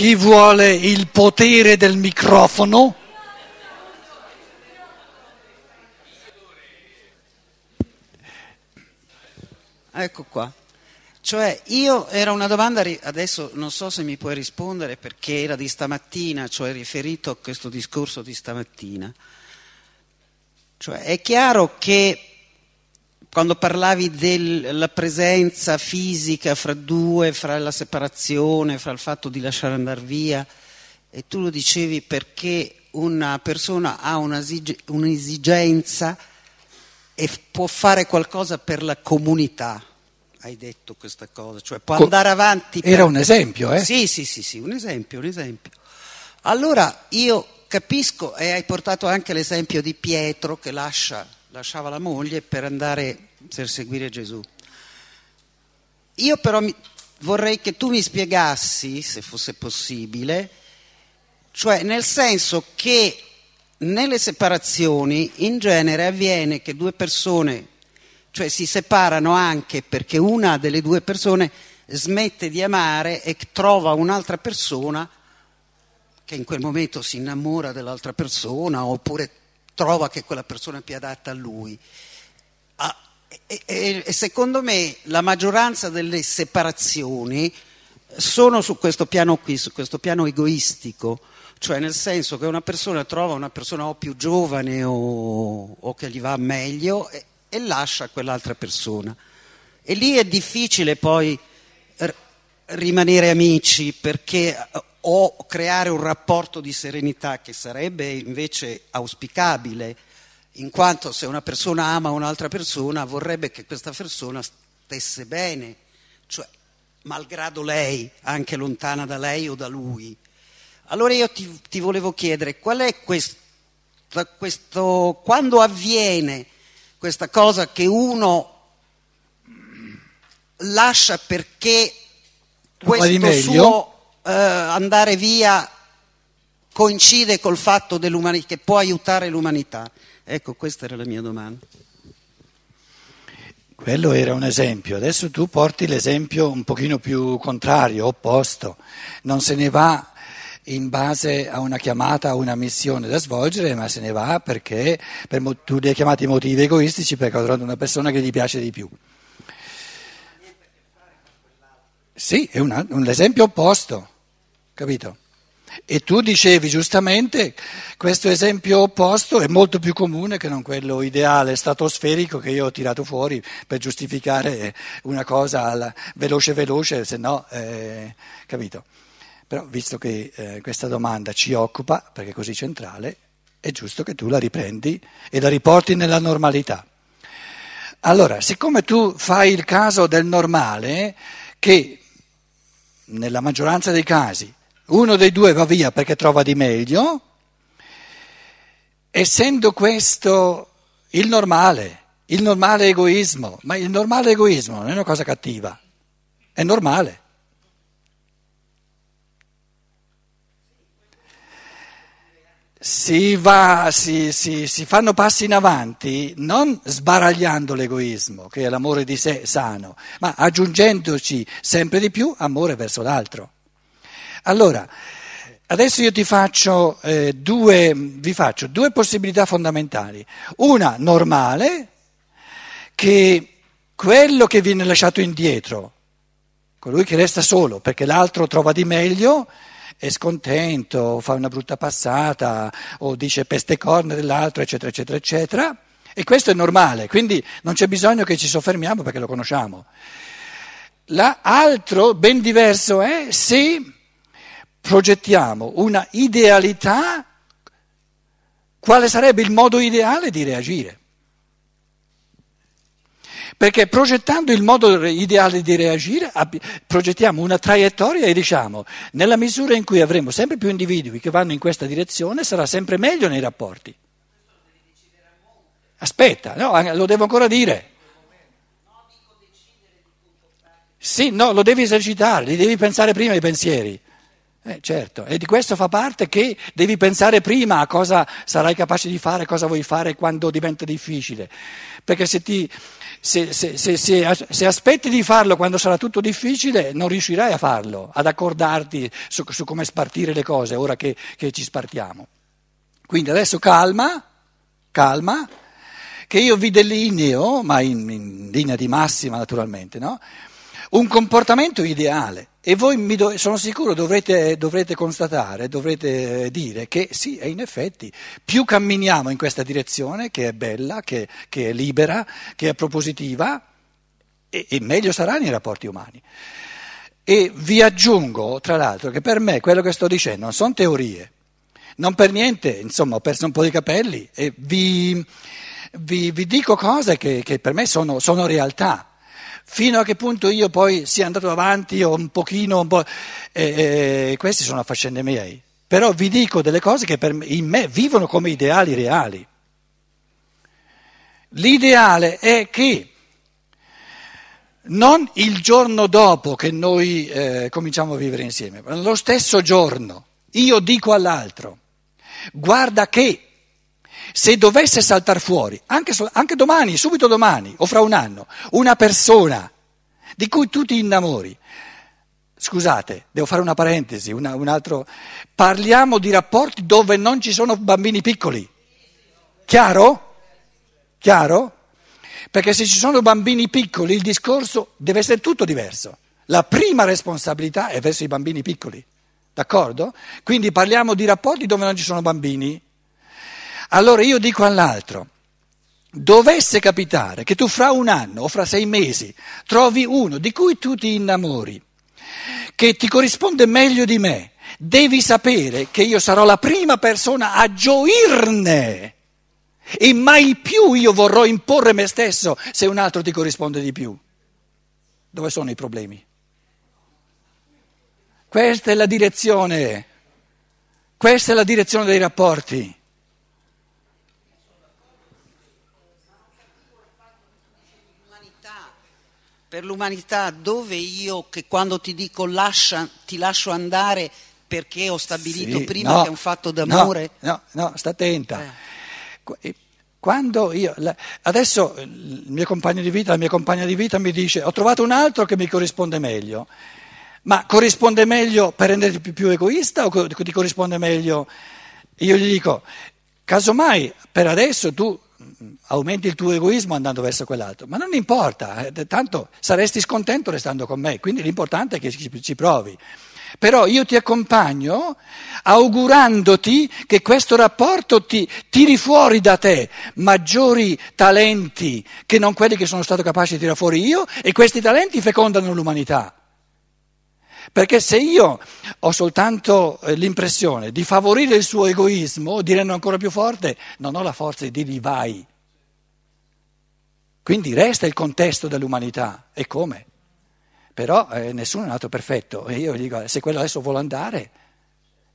Chi vuole il potere del microfono? Ecco qua. Cioè, io era una domanda, adesso non so se mi puoi rispondere perché era di stamattina, cioè riferito a questo discorso di stamattina. Cioè, è chiaro che quando parlavi della presenza fisica fra due, fra la separazione, fra il fatto di lasciare andare via, e tu lo dicevi perché una persona ha un'esigenza e può fare qualcosa per la comunità. Hai detto questa cosa, cioè può andare avanti. Era un esempio, eh? Sì, sì, sì, sì, un esempio, un esempio. Allora io capisco, e hai portato anche l'esempio di Pietro che lascia, lasciava la moglie per andare per seguire Gesù. Io però mi, vorrei che tu mi spiegassi, se fosse possibile, cioè nel senso che nelle separazioni in genere avviene che due persone, cioè si separano anche perché una delle due persone smette di amare e trova un'altra persona che in quel momento si innamora dell'altra persona oppure trova che quella persona è più adatta a lui. Ah, e, e, secondo me la maggioranza delle separazioni sono su questo piano qui, su questo piano egoistico cioè nel senso che una persona trova una persona o più giovane o, o che gli va meglio e, e, lascia quell'altra persona. E lì è difficile poi r- rimanere amici perché o creare un rapporto di serenità che sarebbe invece auspicabile, in quanto se una persona ama un'altra persona vorrebbe che questa persona stesse bene, cioè malgrado lei, anche lontana da lei o da lui. Allora io ti, ti volevo chiedere qual è questo, questo, quando avviene questa cosa che uno lascia perché questo suo eh, andare via coincide col fatto che può aiutare l'umanità? Ecco, questa era la mia domanda. Quello era un esempio, adesso tu porti l'esempio un pochino più contrario, opposto. Non se ne va in base a una chiamata, a una missione da svolgere, ma se ne va perché per, tu li hai chiamati motivi egoistici perché ho trovato una persona che gli piace di più. Sì, è una, un esempio opposto, capito? E tu dicevi giustamente, questo esempio opposto è molto più comune che non quello ideale, stratosferico che io ho tirato fuori per giustificare una cosa veloce veloce, se no, eh, capito? Però visto che eh, questa domanda ci occupa, perché è così centrale, è giusto che tu la riprendi e la riporti nella normalità. Allora, siccome tu fai il caso del normale, che nella maggioranza dei casi uno dei due va via perché trova di meglio, essendo questo il normale, il normale egoismo, ma il normale egoismo non è una cosa cattiva, è normale. Si, va, si, si, si, fanno passi in avanti non sbaragliando l'egoismo, che è l'amore di sé sano, ma aggiungendoci sempre di più amore verso l'altro. Allora, adesso io ti faccio, eh, due, vi faccio due possibilità fondamentali. Una normale, che quello che viene lasciato indietro, colui che resta solo perché l'altro trova di meglio, è scontento, fa una brutta passata o dice peste corna dell'altro, eccetera, eccetera, eccetera. E questo è normale, quindi non c'è bisogno che ci soffermiamo perché lo conosciamo. L'altro, ben diverso è se progettiamo una idealità, quale sarebbe il modo ideale di reagire. Perché progettando il modo ideale di reagire, progettiamo una traiettoria e diciamo, nella misura in cui avremo sempre più individui che vanno in questa direzione, sarà sempre meglio nei rapporti. Aspetta, no, lo devo ancora dire. Sì, no, lo devi esercitare, li devi pensare prima i pensieri. Eh, certo, e di questo fa parte che devi pensare prima a cosa sarai capace di fare, cosa vuoi fare quando diventa difficile. Perché se ti se, se, se, se, aspetti di farlo quando sarà tutto difficile, non riuscirai a farlo, ad accordarti su, su come spartire le cose ora che, che ci spartiamo. Quindi adesso calma, calma, che io vi delineo, ma in, in linea di massima naturalmente, no? un comportamento ideale. E voi do, sono sicuro dovrete, dovrete, constatare, dovrete dire che sì, e in effetti più camminiamo in questa direzione, che è bella, che, che è libera, che è propositiva, e, e meglio saranno i rapporti umani. E vi aggiungo, tra l'altro, che per me quello che sto dicendo non sono teorie, non per niente, insomma, ho perso un po' di capelli e vi, vi, vi dico cose che, che per me sono, sono realtà. Fino a che punto io poi sia andato avanti o un pochino, un po', eh, eh, questi sono faccende miei. Però vi dico delle cose che me, in me vivono come ideali reali. L'ideale è che non il giorno dopo che noi eh, cominciamo a vivere insieme, ma lo stesso giorno io dico all'altro, guarda che se dovesse saltare fuori, anche, anche domani, subito domani o fra un anno, una persona di cui tu ti innamori, scusate, devo fare una parentesi, una, un altro, parliamo di rapporti dove non ci sono bambini piccoli. Chiaro? Chiaro? Perché se ci sono bambini piccoli il discorso deve essere tutto diverso. La prima responsabilità è verso i bambini piccoli, d'accordo? Quindi parliamo di rapporti dove non ci sono bambini. Allora io dico all'altro, dovesse capitare che tu fra un anno o fra sei mesi trovi uno di cui tu ti innamori, che ti corrisponde meglio di me, devi sapere che io sarò la prima persona a gioirne e mai più io vorrò imporre me stesso se un altro ti corrisponde di più. Dove sono i problemi? Questa è la direzione, questa è la direzione dei rapporti. Per l'umanità dove io che quando ti dico lascia, ti lascio andare perché ho stabilito sì, prima no, che è un fatto d'amore? No, no, no sta attenta. Eh. Quando io, adesso il mio compagno di vita, la mia compagna di vita mi dice ho trovato un altro che mi corrisponde meglio, ma corrisponde meglio per renderti più, più egoista o ti corrisponde meglio? Io gli dico, casomai per adesso tu aumenti il tuo egoismo andando verso quell'altro, ma non importa, eh, tanto saresti scontento restando con me, quindi l'importante è che ci provi. Però io ti accompagno augurandoti che questo rapporto ti tiri fuori da te maggiori talenti che non quelli che sono stato capace di tirare fuori io e questi talenti fecondano l'umanità. Perché se io ho soltanto eh, l'impressione di favorire il suo egoismo, di renderlo ancora più forte, non ho la forza di dirgli vai. Quindi resta il contesto dell'umanità. E come? Però eh, nessuno è nato perfetto. E io gli dico, se quello adesso vuole andare,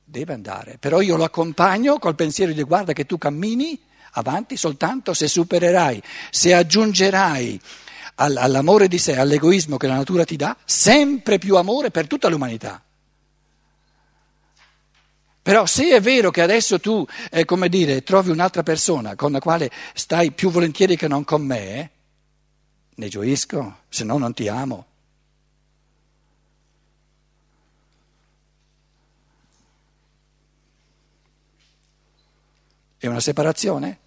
deve andare. Però io lo accompagno col pensiero di guarda che tu cammini avanti soltanto se supererai, se aggiungerai all'amore di sé, all'egoismo che la natura ti dà, sempre più amore per tutta l'umanità. Però se è vero che adesso tu, eh, come dire, trovi un'altra persona con la quale stai più volentieri che non con me, ne gioisco, se no non ti amo. È una separazione?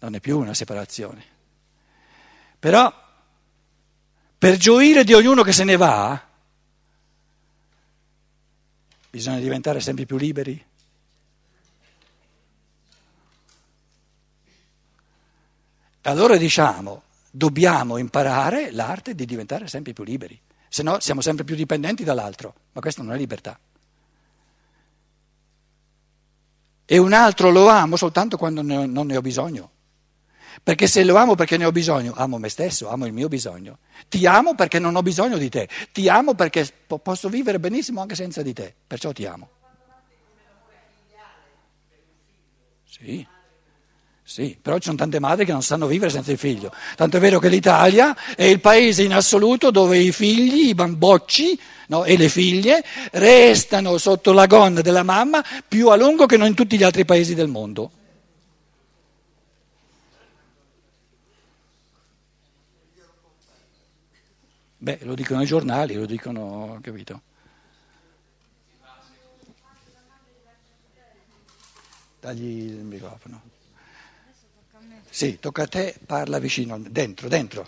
Non è più una separazione. Però per gioire di ognuno che se ne va, bisogna diventare sempre più liberi. Allora diciamo, dobbiamo imparare l'arte di diventare sempre più liberi, se no siamo sempre più dipendenti dall'altro, ma questa non è libertà. E un altro lo amo soltanto quando non ne ho bisogno. Perché se lo amo perché ne ho bisogno, amo me stesso, amo il mio bisogno. Ti amo perché non ho bisogno di te. Ti amo perché posso vivere benissimo anche senza di te. Perciò ti amo. Sì. Sì, però ci sono tante madri che non sanno vivere senza il figlio. Tanto è vero che l'Italia è il paese in assoluto dove i figli, i bambocci no, e le figlie restano sotto la gonna della mamma più a lungo che non in tutti gli altri paesi del mondo. Beh, lo dicono i giornali, lo dicono, capito? Dagli il microfono. Sì, tocca a te, parla vicino, dentro, dentro.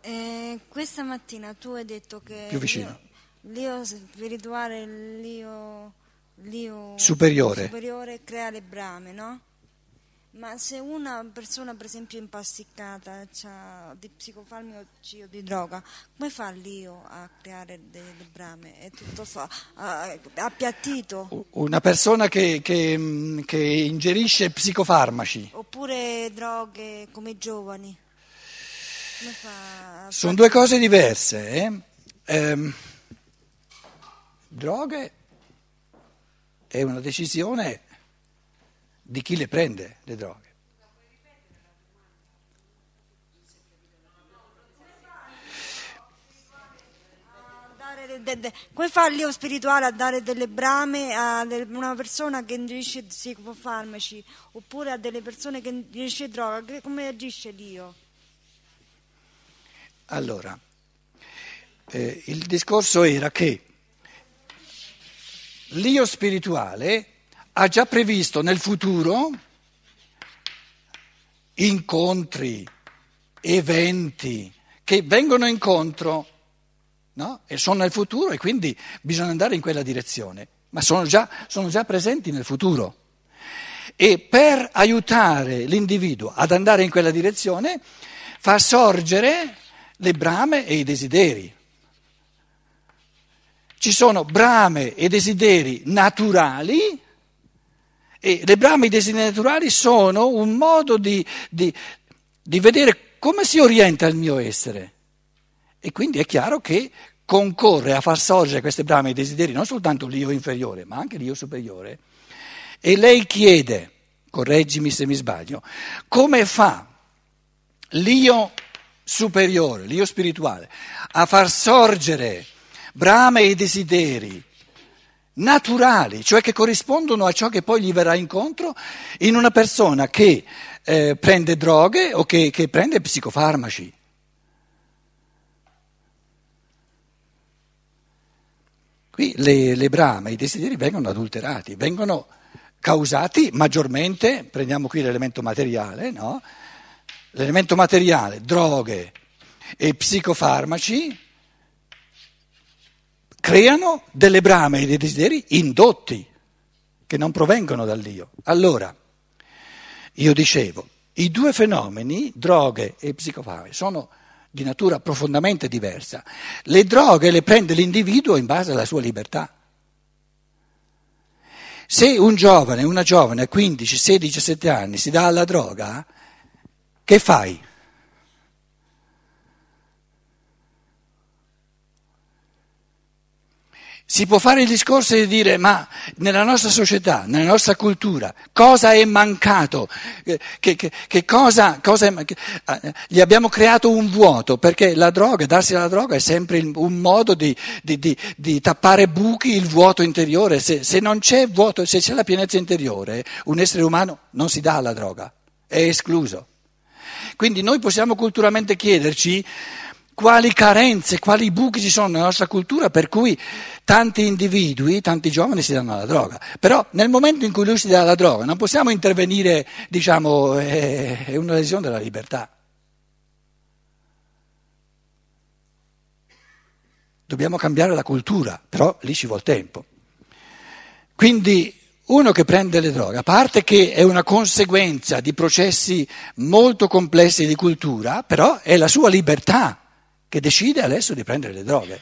Eh, questa mattina tu hai detto che Più vicino. l'io, l'io spirituale, l'io, l'io Superiore. superiore crea le brame, no? Ma se una persona, per esempio, impasticcata, ha di psicofarmaci o di droga, come fa l'io a creare delle brame? È tutto fa, appiattito? Una persona che, che- che ingerisce psicofarmaci. Oppure droghe come i giovani? Come fa Sono due cose diverse. eh. Ehm, droghe è una decisione di chi le prende, le droghe. come fa l'io spirituale a dare delle brame a una persona che ingerisce psicofarmaci oppure a delle persone che ingerisce droga? Come agisce l'io? Allora, eh, il discorso era che l'io spirituale ha già previsto nel futuro incontri, eventi che vengono incontro no? e sono nel futuro e quindi bisogna andare in quella direzione, ma sono già, sono già presenti nel futuro. E per aiutare l'individuo ad andare in quella direzione fa sorgere le brame e i desideri. Ci sono brame e desideri naturali e le brame e i desideri naturali sono un modo di, di- di vedere come si orienta il mio essere. E quindi è chiaro che concorre a far sorgere queste brame e desideri non soltanto l'io inferiore, ma anche l'io superiore. E lei chiede, correggimi se mi sbaglio, come fa l'io superiore, l'io spirituale, a far sorgere brame e desideri naturali, cioè che corrispondono a ciò che poi gli verrà incontro in una persona che eh, prende droghe o che, che prende psicofarmaci. Qui le, le brame, i desideri vengono adulterati, vengono causati maggiormente, prendiamo qui l'elemento materiale, no? l'elemento materiale, droghe e psicofarmaci, creano delle brame e dei desideri indotti, che non provengono dall'io. Allora, io dicevo, i due fenomeni, droghe e psicofarmaci, sono di natura profondamente diversa. Le droghe le prende l'individuo in base alla sua libertà. Se un giovane, una giovane a 15, 16, 17 anni si dà alla droga, che fai? Si può fare il discorso di dire ma nella nostra società, nella nostra cultura, cosa è mancato? Eh, Che, che- che cosa, cosa è man- che- eh, gli abbiamo creato un vuoto perché la droga, darsi alla droga è sempre un modo di, di- di- di tappare buchi, il vuoto interiore. Se, se non c'è vuoto, se c'è la pienezza interiore, un essere umano non si dà alla droga, è escluso. Quindi noi possiamo culturalmente chiederci quali carenze, quali buchi ci sono nella nostra cultura per cui tanti individui, tanti giovani si danno alla droga. Però nel momento in cui lui si dà alla droga non possiamo intervenire, diciamo, è è una lesione della libertà. Dobbiamo cambiare la cultura, però lì ci vuole tempo. Quindi uno che prende le droghe, a parte che è una conseguenza di processi molto complessi di cultura, però è la sua libertà che decide adesso di prendere le droghe.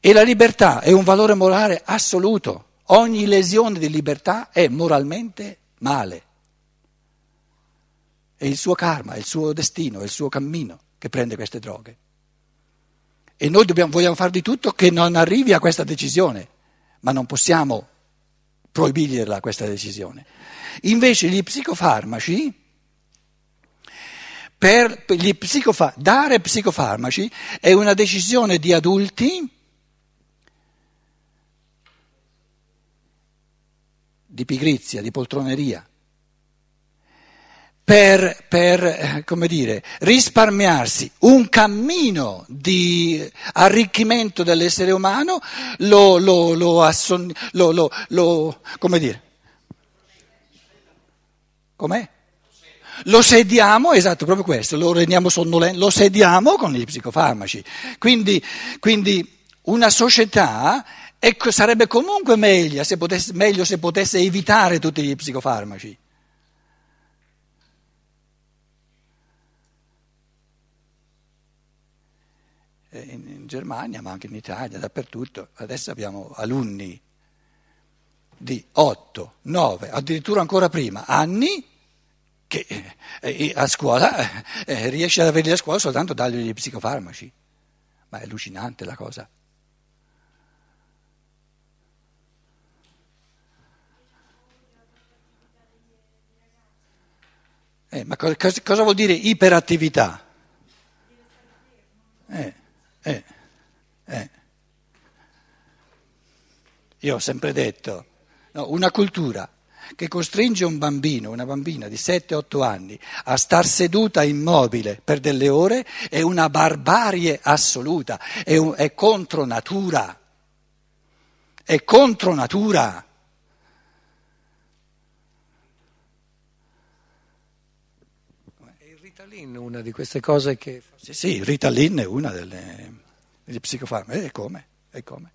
E la libertà è un valore morale assoluto. Ogni lesione di libertà è moralmente male. È il suo karma, è il suo destino, è il suo cammino che prende queste droghe. E noi dobbiamo, vogliamo fare di tutto che non arrivi a questa decisione, ma non possiamo proibirgliela questa decisione. Invece gli psicofarmaci, per psicofa- dare psicofarmaci è una decisione di adulti di pigrizia, di poltroneria, per, per eh, dire, risparmiarsi un cammino di arricchimento dell'essere umano, lo, lo, lo, asson- lo come dire? Com'è? Lo sediamo, esatto, proprio questo, lo rendiamo sonnolento, lo sediamo con gli psicofarmaci. Quindi, quindi una società ecco, sarebbe comunque meglio se, potesse, meglio se potesse evitare tutti gli psicofarmaci. In, in Germania, ma anche in Italia, dappertutto, adesso abbiamo alunni di 8, 9, addirittura ancora prima, anni che eh, a scuola eh, riesce ad averli a scuola soltanto dargli gli psicofarmaci. Ma è allucinante la cosa. Eh, ma cosa, cosa, vuol dire iperattività? Eh, eh, eh. Io ho sempre detto, no, una cultura che costringe un bambino, una bambina di 7-8 anni a star seduta immobile per delle ore è una barbarie assoluta, è, un, è contro natura, è contro natura. Il Ritalin una di queste cose che... Sì, sì, il Ritalin è una delle, degli psicofarmaci, e come? E come?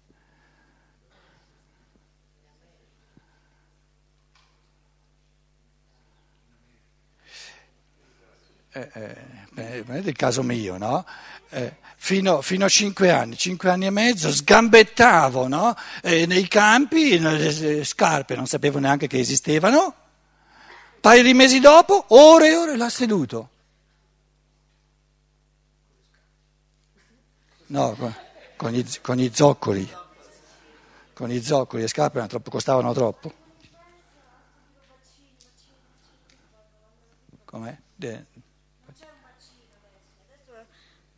Eh, eh, il caso mio, no? Eh, fino, fino, a cinque anni, cinque anni e mezzo, sgambettavo no? eh, nei campi, le scarpe non sapevo neanche che esistevano, un paio di mesi dopo, ore e ore l'ha seduto. No, con, gli, con gli zoccoli, con gli zoccoli, le scarpe troppo, costavano troppo. Com'è?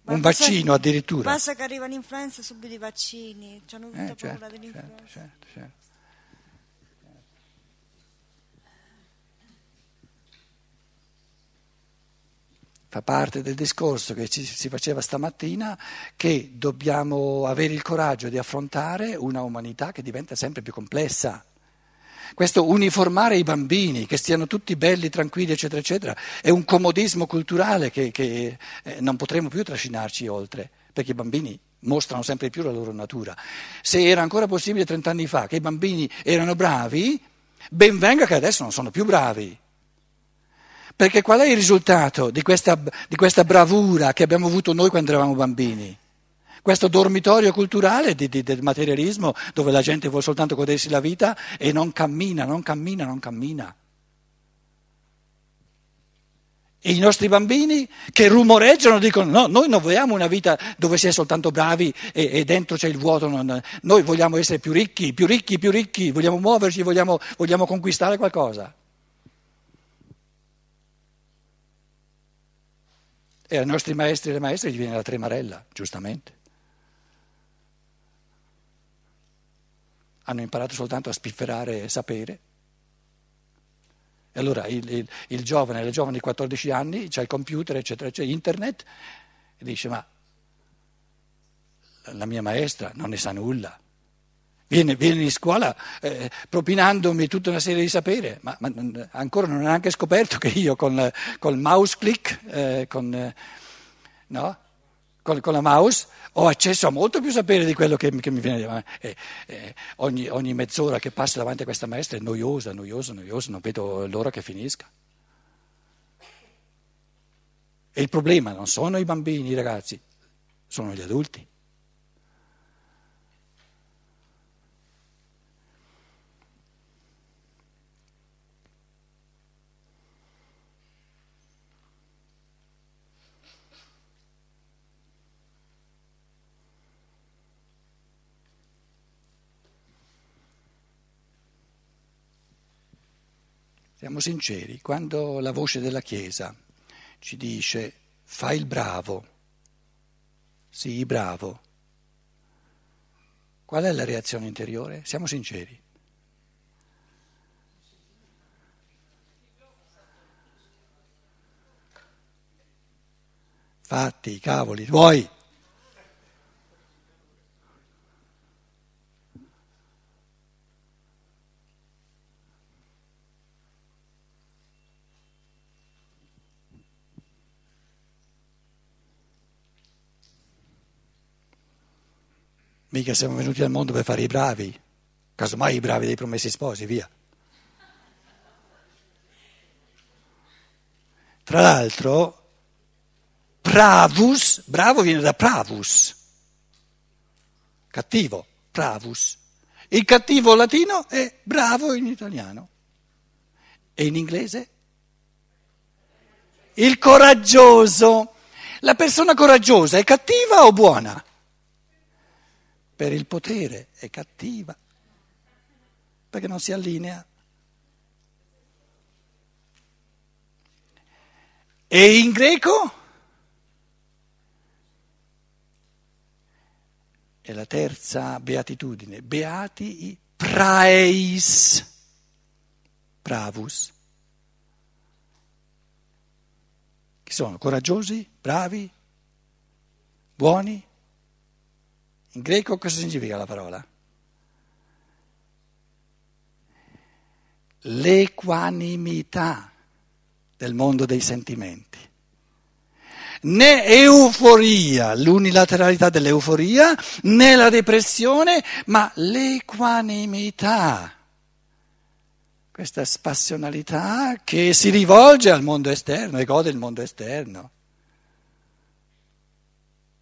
De, un vaccino addirittura. Basta che arriva l'influenza subito i vaccini, hanno tutta eh, certo, paura dell'influenza. Certo, certo, certo. Fa parte del discorso che ci, si faceva stamattina che dobbiamo avere il coraggio di affrontare una umanità che diventa sempre più complessa. Questo uniformare i bambini, che stiano tutti belli, tranquilli, eccetera, eccetera, è un comodismo culturale che, che eh, non potremo più trascinarci oltre, perché i bambini mostrano sempre più la loro natura. Se era ancora possibile 30 anni fa che i bambini erano bravi, ben venga che adesso non sono più bravi. Perché qual è il risultato di questa, di questa bravura che abbiamo avuto noi quando eravamo bambini? Questo dormitorio culturale di, di, del materialismo dove la gente vuole soltanto godersi la vita e non cammina, non cammina, non cammina. E i nostri bambini che rumoreggiano dicono no, noi non vogliamo una vita dove si è soltanto bravi e, e dentro c'è il vuoto, non, noi vogliamo essere più ricchi, più ricchi, più ricchi, vogliamo muoverci, vogliamo, vogliamo conquistare qualcosa. E ai nostri maestri e alle maestre gli viene la tremarella, giustamente. Hanno imparato soltanto a spifferare sapere. E allora il, il, il giovane, le giovani di 14 anni, c'è il computer, eccetera, c'è internet, e dice ma la mia maestra non ne sa nulla. Viene, viene in scuola eh, propinandomi tutta una serie di sapere, ma, ma, ancora non ha neanche scoperto che io con, col mouse click, eh, con, eh, no? Con, con, la mouse ho accesso a molto più sapere di quello che, che mi viene davanti. Eh, eh, ogni, ogni, mezz'ora che passo davanti a questa maestra è noiosa, noiosa, noiosa, non vedo l'ora che finisca. E il problema non sono i bambini, i ragazzi, sono gli adulti. Siamo sinceri, quando la voce della Chiesa ci dice fai il bravo, sii bravo, qual è la reazione interiore? Siamo sinceri. Fatti, i cavoli, vuoi? Mica siamo venuti al mondo per fare i bravi, casomai i bravi dei promessi sposi, via. Tra l'altro, pravus, bravo viene da pravus, cattivo, pravus. Il cattivo latino è bravo in italiano. E in inglese? Il coraggioso. La persona coraggiosa è cattiva o buona? Per il potere è cattiva, perché non si allinea. E in greco? È la terza beatitudine, beati i praeis, bravus. Chi sono? Coraggiosi? Bravi? Buoni? In greco cosa significa la parola? L'equanimità del mondo dei sentimenti. Né euforia, l'unilateralità dell'euforia, né la depressione, ma l'equanimità. Questa spassionalità che si rivolge al mondo esterno e gode il mondo esterno.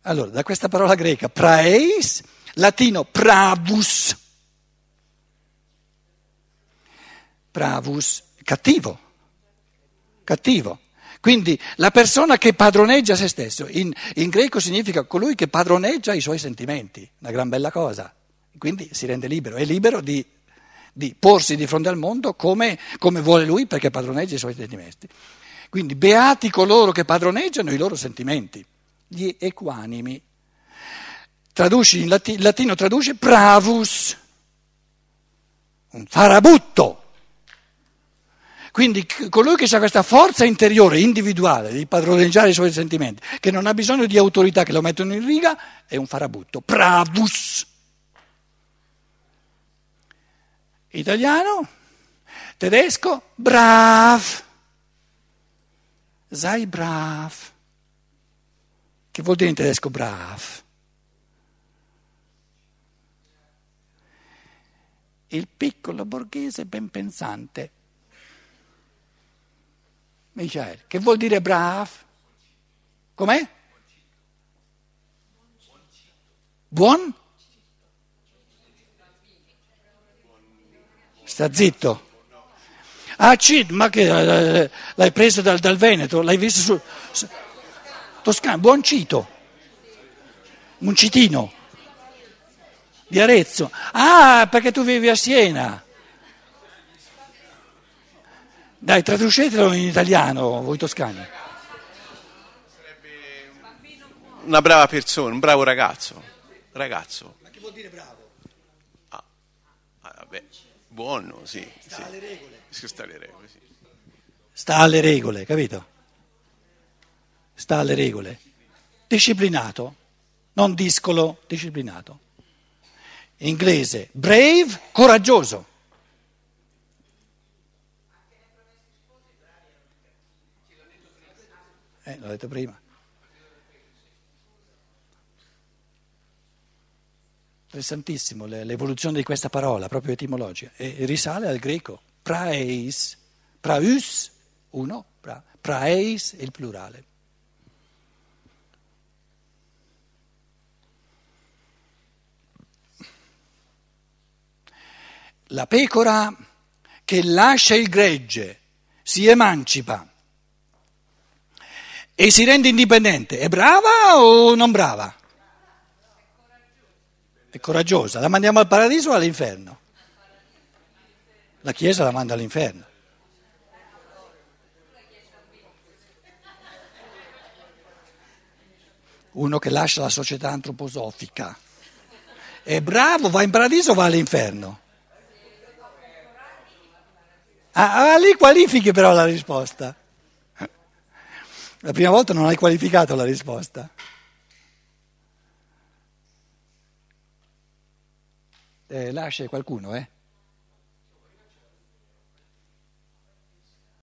Allora, da questa parola greca praeis, latino pravus. Pravus, cattivo, cattivo. Quindi la persona che padroneggia se stesso, in, in, greco significa colui che padroneggia i suoi sentimenti, una gran bella cosa. Quindi si rende libero, è libero di, di porsi di fronte al mondo come, come vuole lui perché padroneggia i suoi sentimenti. Quindi beati coloro che padroneggiano i loro sentimenti gli equanimi. Traduci in latino, latino traduce pravus, un farabutto. Quindi colui che ha questa forza interiore, individuale, di padroneggiare i suoi sentimenti, che non ha bisogno di autorità che lo mettono in riga, è un farabutto. Pravus. Italiano, tedesco, brav. Sei brav. Che vuol dire in tedesco brav? Il piccolo borghese ben pensante. Michael, che vuol dire brav? Com'è? Buon? Sta zitto. Ah, Cid, ma che eh, l'hai preso dal, dal Veneto? L'hai visto su... su Toscana, Buoncito, Muncitino, di Arezzo. Ah, perché tu vivi a Siena. Dai, traducetelo in italiano, voi toscani. Una brava persona, un bravo ragazzo. Ragazzo. Ma che vuol dire bravo? Ah, ah, vabbè, buono, sì. Sta sì. alle regole. Sta alle regole, sì. Sta alle regole, capito? Sta alle regole. Disciplinato, non discolo, disciplinato. Inglese, brave, coraggioso. Eh, l'ho detto prima. Interessantissimo l'evoluzione di questa parola, proprio etimologica, e risale al greco. Praeis, praus, uno, pra, praeis, il plurale. La pecora che lascia il gregge, si emancipa e si rende indipendente, è brava o non brava? È coraggiosa. La mandiamo al paradiso o all'inferno? La Chiesa la manda all'inferno. Uno che lascia la società antroposofica è bravo, va in paradiso o va all'inferno? Ah, ah, lì qualifichi però la risposta. La prima volta non hai qualificato la risposta. Eh, lascia qualcuno, eh?